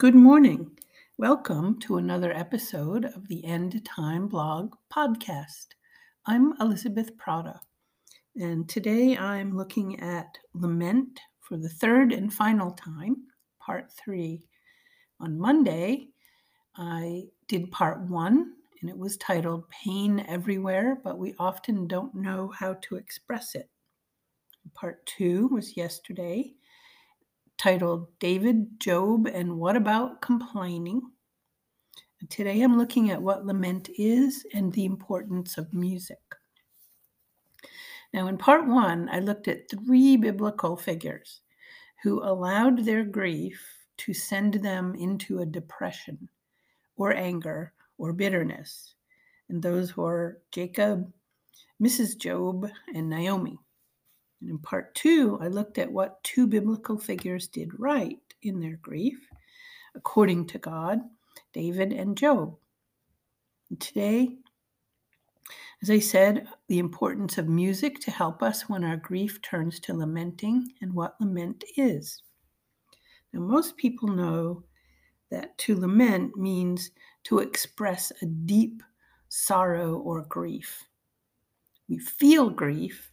Good morning. Welcome to another episode of the End Time Blog podcast. I'm Elizabeth Prata, and today I'm looking at Lament for the third and final time, part three. On Monday, I did part one, and it was titled Pain Everywhere, but we often don't know how to express it. Part two was yesterday, titled David, Job, and What About Complaining? Today I'm looking at what lament is and the importance of music. Now, in part one, I looked at three biblical figures who allowed their grief to send them into a depression or anger or bitterness. And those were Jacob, Mrs. Job, and Naomi. And in part two, I looked at what two biblical figures did right in their grief, according to God David and Job. And today, as I said, the importance of music to help us when our grief turns to lamenting and what lament is. Now, most people know that to lament means to express a deep sorrow or grief. We feel grief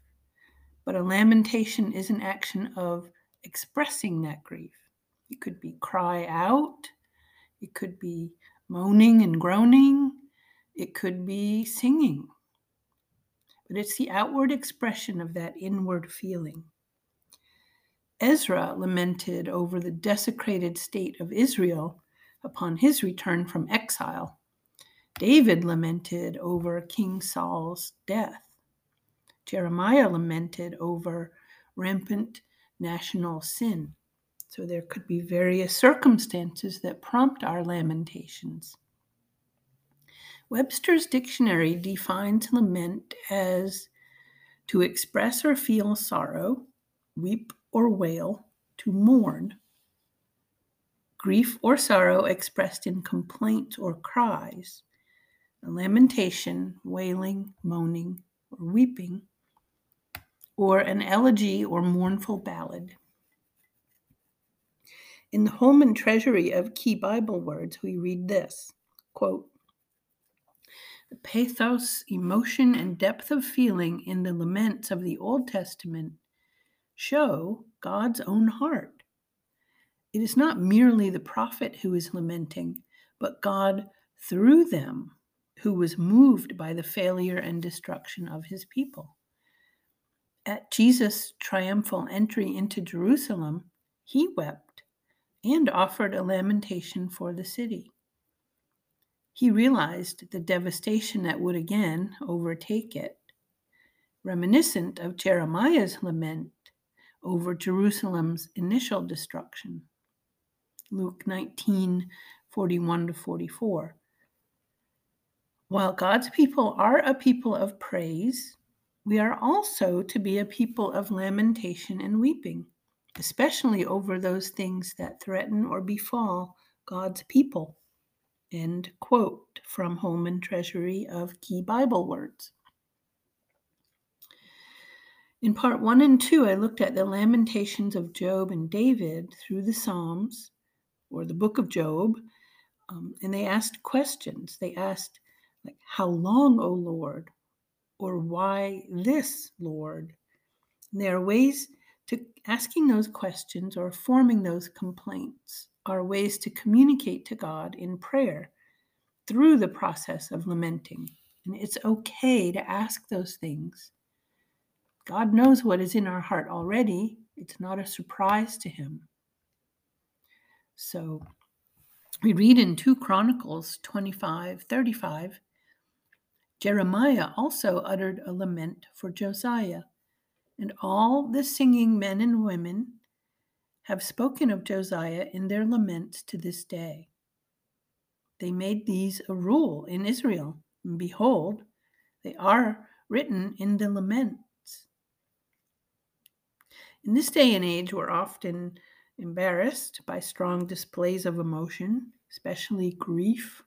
but a lamentation is an action of expressing that grief. It could be cry out, it could be moaning and groaning, it could be singing. But it's the outward expression of that inward feeling. Ezra lamented over the desecrated state of Israel upon his return from exile. David lamented over King Saul's death. Jeremiah lamented over rampant national sin. So there could be various circumstances that prompt our lamentations. Webster's dictionary defines lament as to express or feel sorrow, weep or wail, to mourn. Grief or sorrow expressed in complaint or cries, lamentation, wailing, moaning, or weeping or an elegy or mournful ballad. In the Holman Treasury of Key Bible Words, we read this quote, The pathos, emotion, and depth of feeling in the laments of the Old Testament show God's own heart. It is not merely the prophet who is lamenting, but God through them who was moved by the failure and destruction of his people. At Jesus' triumphal entry into Jerusalem, he wept and offered a lamentation for the city. He realized the devastation that would again overtake it, reminiscent of Jeremiah's lament over Jerusalem's initial destruction. Luke 19 41 to 44. While God's people are a people of praise, we are also to be a people of lamentation and weeping, especially over those things that threaten or befall God's people. End quote from Holman Treasury of Key Bible Words. In part one and two, I looked at the lamentations of Job and David through the Psalms or the book of Job, um, and they asked questions. They asked, like, How long, O Lord? Or why this, Lord? And there are ways to asking those questions or forming those complaints are ways to communicate to God in prayer through the process of lamenting. And it's okay to ask those things. God knows what is in our heart already. It's not a surprise to him. So we read in 2 Chronicles 25 35 Jeremiah also uttered a lament for Josiah, and all the singing men and women have spoken of Josiah in their laments to this day. They made these a rule in Israel, and behold, they are written in the laments. In this day and age, we're often embarrassed by strong displays of emotion, especially grief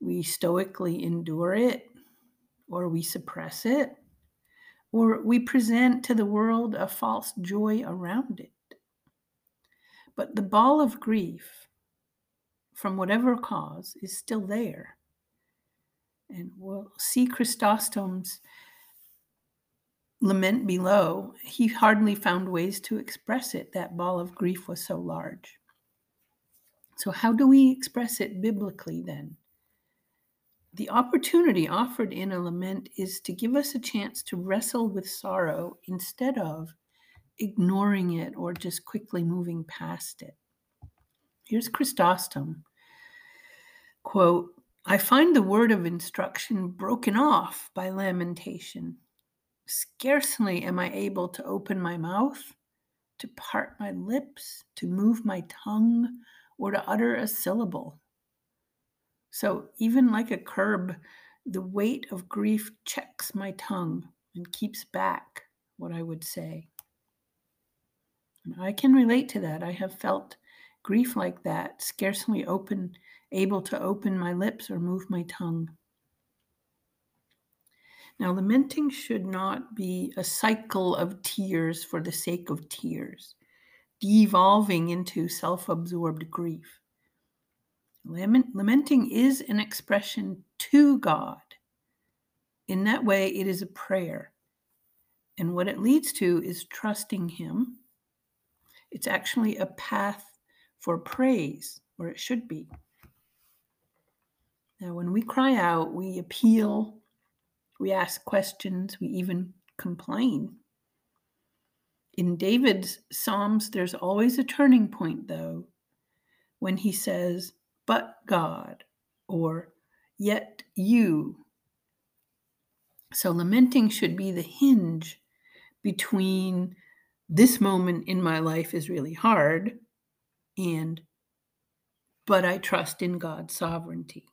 we stoically endure it, or we suppress it, or we present to the world a false joy around it. But the ball of grief from whatever cause, is still there. And we'll see Chrysostom's lament below. He hardly found ways to express it. That ball of grief was so large. So, how do we express it biblically then? The opportunity offered in a lament is to give us a chance to wrestle with sorrow instead of ignoring it or just quickly moving past it. Here's Chrysostom. Quote, I find the word of instruction broken off by lamentation. Scarcely am I able to open my mouth, to part my lips, to move my tongue, or to utter a syllable. So, even like a curb, the weight of grief checks my tongue and keeps back what I would say. I can relate to that. I have felt grief like that, scarcely open, able to open my lips or move my tongue. Now, lamenting should not be a cycle of tears for the sake of tears, devolving into self absorbed grief. Lament, lamenting is an expression to God. In that way, it is a prayer. And what it leads to is trusting Him. It's actually a path for praise, or it should be. Now, when we cry out, we appeal, we ask questions, we even complain. In David's Psalms, there's always a turning point, though, when he says, But God, or Yet you. So, lamenting should be the hinge between this moment in my life is really hard and but I trust in God's sovereignty.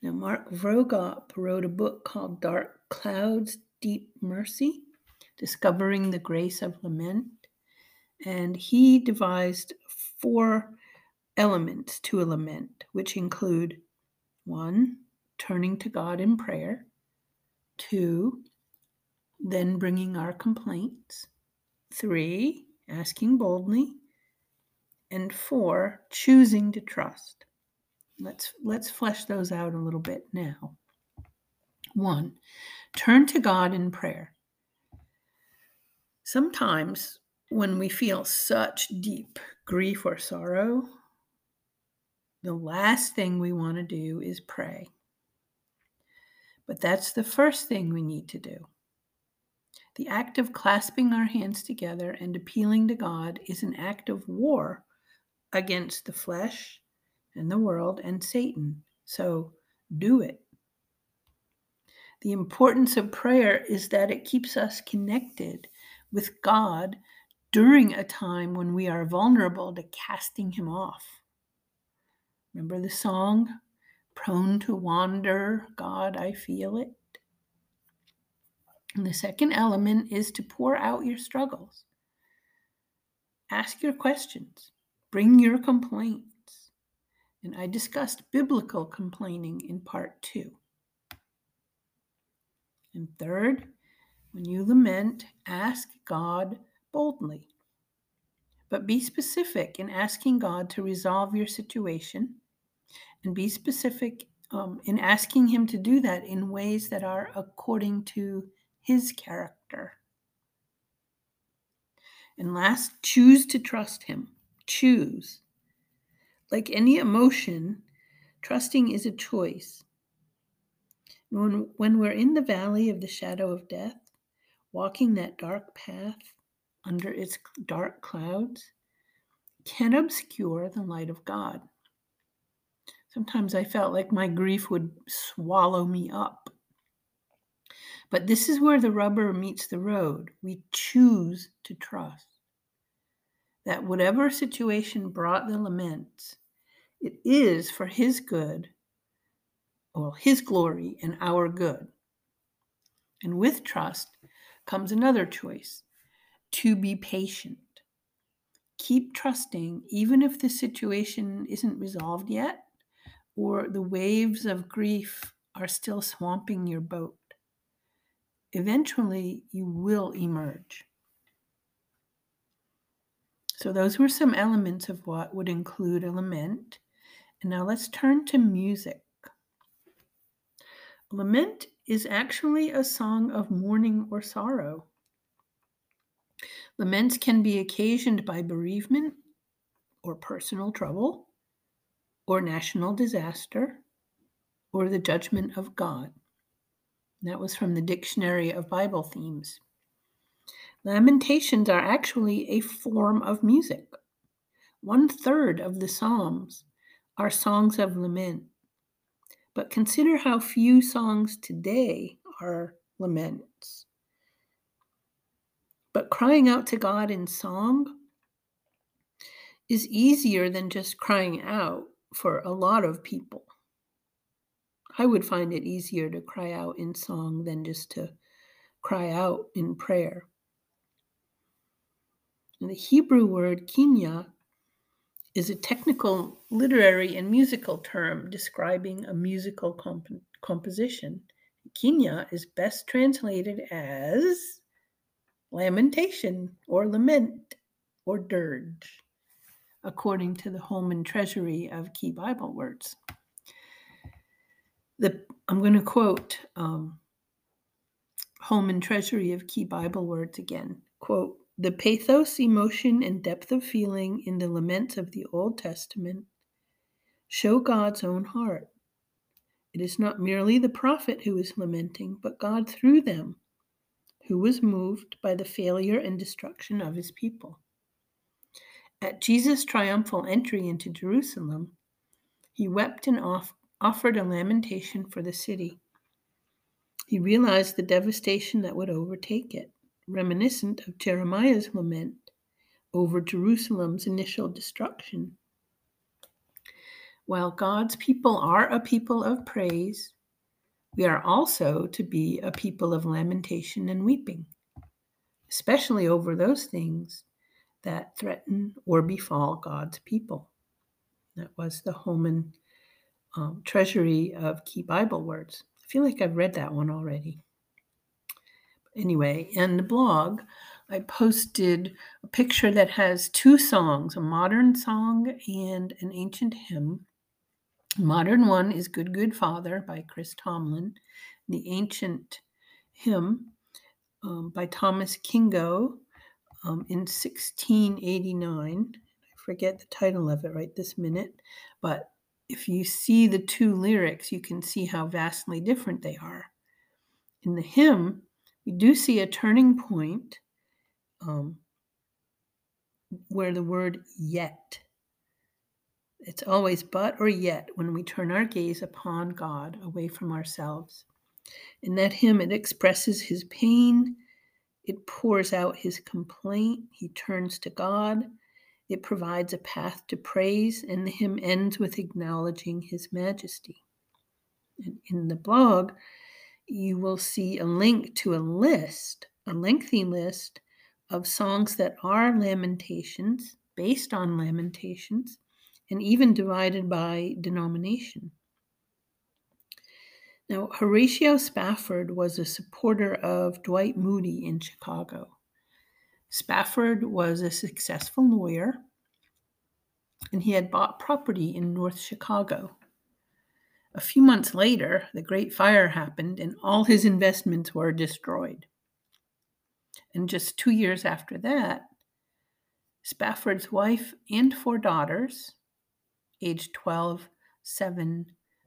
Now, Mark Vroegop wrote a book called Dark Clouds, Deep Mercy Discovering the Grace of Lament. And he devised four elements to a lament, which include one, turning to God in prayer, two, then bringing our complaints, three, asking boldly, and four, choosing to trust. Let's let's flesh those out a little bit now. One, turn to God in prayer. Sometimes when we feel such deep grief or sorrow, the last thing we want to do is pray. But that's the first thing we need to do. The act of clasping our hands together and appealing to God is an act of war against the flesh and the world and Satan. So do it. The importance of prayer is that it keeps us connected with God during a time when we are vulnerable to casting Him off. Remember the song, Prone to Wander, God, I Feel It? And the second element is to pour out your struggles. Ask your questions, bring your complaints. And I discussed biblical complaining in part two. And third, when you lament, ask God boldly. But be specific in asking God to resolve your situation and be specific um, in asking Him to do that in ways that are according to his character. And last, choose to trust him. Choose. Like any emotion, trusting is a choice. When, when we're in the valley of the shadow of death, walking that dark path under its dark clouds can obscure the light of God. Sometimes I felt like my grief would swallow me up. But this is where the rubber meets the road. We choose to trust that whatever situation brought the laments, it is for His good, well, His glory and our good. And with trust comes another choice to be patient. Keep trusting, even if the situation isn't resolved yet, or the waves of grief are still swamping your boat eventually you will emerge. So, those were some elements of what would include a lament. And now let's turn to music. Lament is actually a song of mourning or sorrow. Laments can be occasioned by bereavement or personal trouble or national disaster or the judgment of God. That was from the Dictionary of Bible Themes. Lamentations are actually a form of music. One third of the Psalms are songs of lament. But consider how few songs today are laments. But crying out to God in song is easier than just crying out for a lot of people. I would find it easier to cry out in song than just to cry out in prayer. And the Hebrew word kinya is a technical, literary, and musical term describing a musical comp- composition. Kinya is best translated as lamentation or lament or dirge, according to the Holman Treasury of Key Bible Words. The, I'm going to quote um, Holman Treasury of Key Bible Words again. Quote, the pathos, emotion, and depth of feeling in the laments of the Old Testament show God's own heart. It is not merely the prophet who is lamenting, but God through them, who was moved by the failure and destruction of his people. At Jesus' triumphal entry into Jerusalem, he wept and off- offered a lamentation for the city. He realized the devastation that would overtake it reminiscent of Jeremiah's lament over Jerusalem's initial destruction. While God's people are a people of praise, we are also to be a people of lamentation and weeping, especially over those things that threaten or befall God's people. That was the Holman um, Treasury of Key Bible Words. I feel like I've read that one already anyway, in the blog, I posted a picture that has two songs a modern song and an ancient hymn. Modern one is Good Good Father by Chris Tomlin. The ancient hymn um, by Thomas Kingo um, in 1689. I forget the title of it right this minute, but if you see the two lyrics, you can see how vastly different they are. In the hymn, we do see a turning point um, where the word yet. It's always but or yet when we turn our gaze upon God away from ourselves. In that hymn, it expresses his pain, it pours out his complaint, he turns to God, it provides a path to praise, and the hymn ends with acknowledging his majesty. And in the blog, you will see a link to a list, a lengthy list of songs that are lamentations, based on lamentations, and even divided by denomination. Now, Horatio Spafford was a supporter of Dwight Moody in Chicago. Spafford was a successful lawyer, and he had bought property in North Chicago. A few months later, the Great Fire happened and all his investments were destroyed. And just two years after that, Spafford's wife and four daughters, aged 12, 7,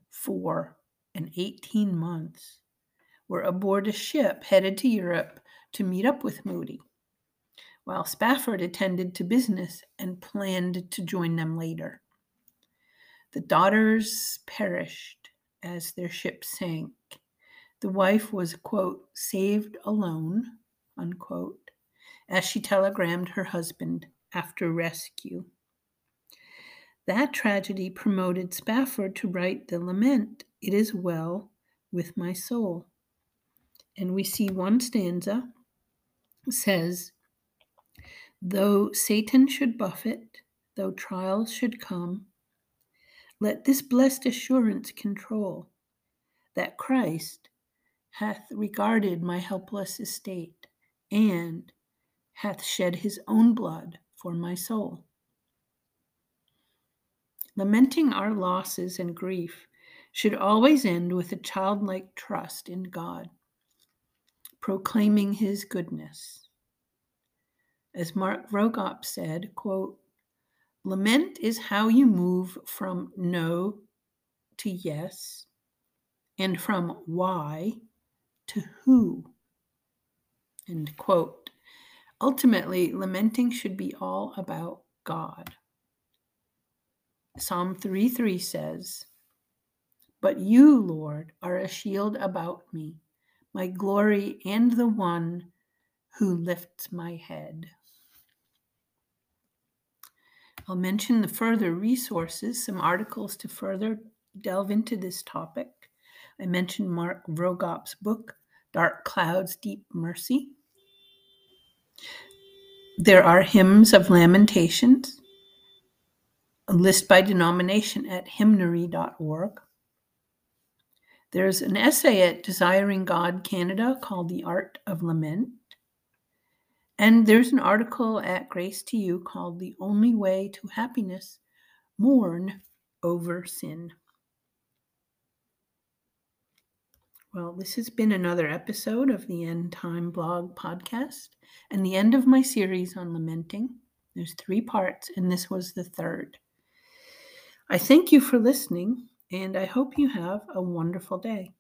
4, and 18 months, were aboard a ship headed to Europe to meet up with Moody, while Spafford attended to business and planned to join them later. The daughters perished as their ship sank. The wife was, quote, saved alone, unquote, as she telegrammed her husband after rescue. That tragedy promoted Spafford to write the lament, It is well with my soul. And we see one stanza says, Though Satan should buffet, though trials should come, let this blessed assurance control that Christ hath regarded my helpless estate and hath shed his own blood for my soul. Lamenting our losses and grief should always end with a childlike trust in God, proclaiming his goodness. As Mark Vroegop said, quote, lament is how you move from no to yes and from why to who. End quote. Ultimately, lamenting should be all about God. Psalm 3 3 says, But you, Lord, are a shield about me, my glory, and the one who lifts my head. I'll mention the further resources, some articles to further delve into this topic. I mentioned Mark Vroegop's book, Dark Clouds, Deep Mercy. There are hymns of lamentations, list by denomination at hymnary.org. There's an essay at Desiring God Canada called The Art of Lament. And there's an article at Grace to You called The Only Way to Happiness Mourn Over Sin. Well, this has been another episode of the End Time Blog podcast and the end of my series on lamenting. There's three parts, and this was the third. I thank you for listening, and I hope you have a wonderful day.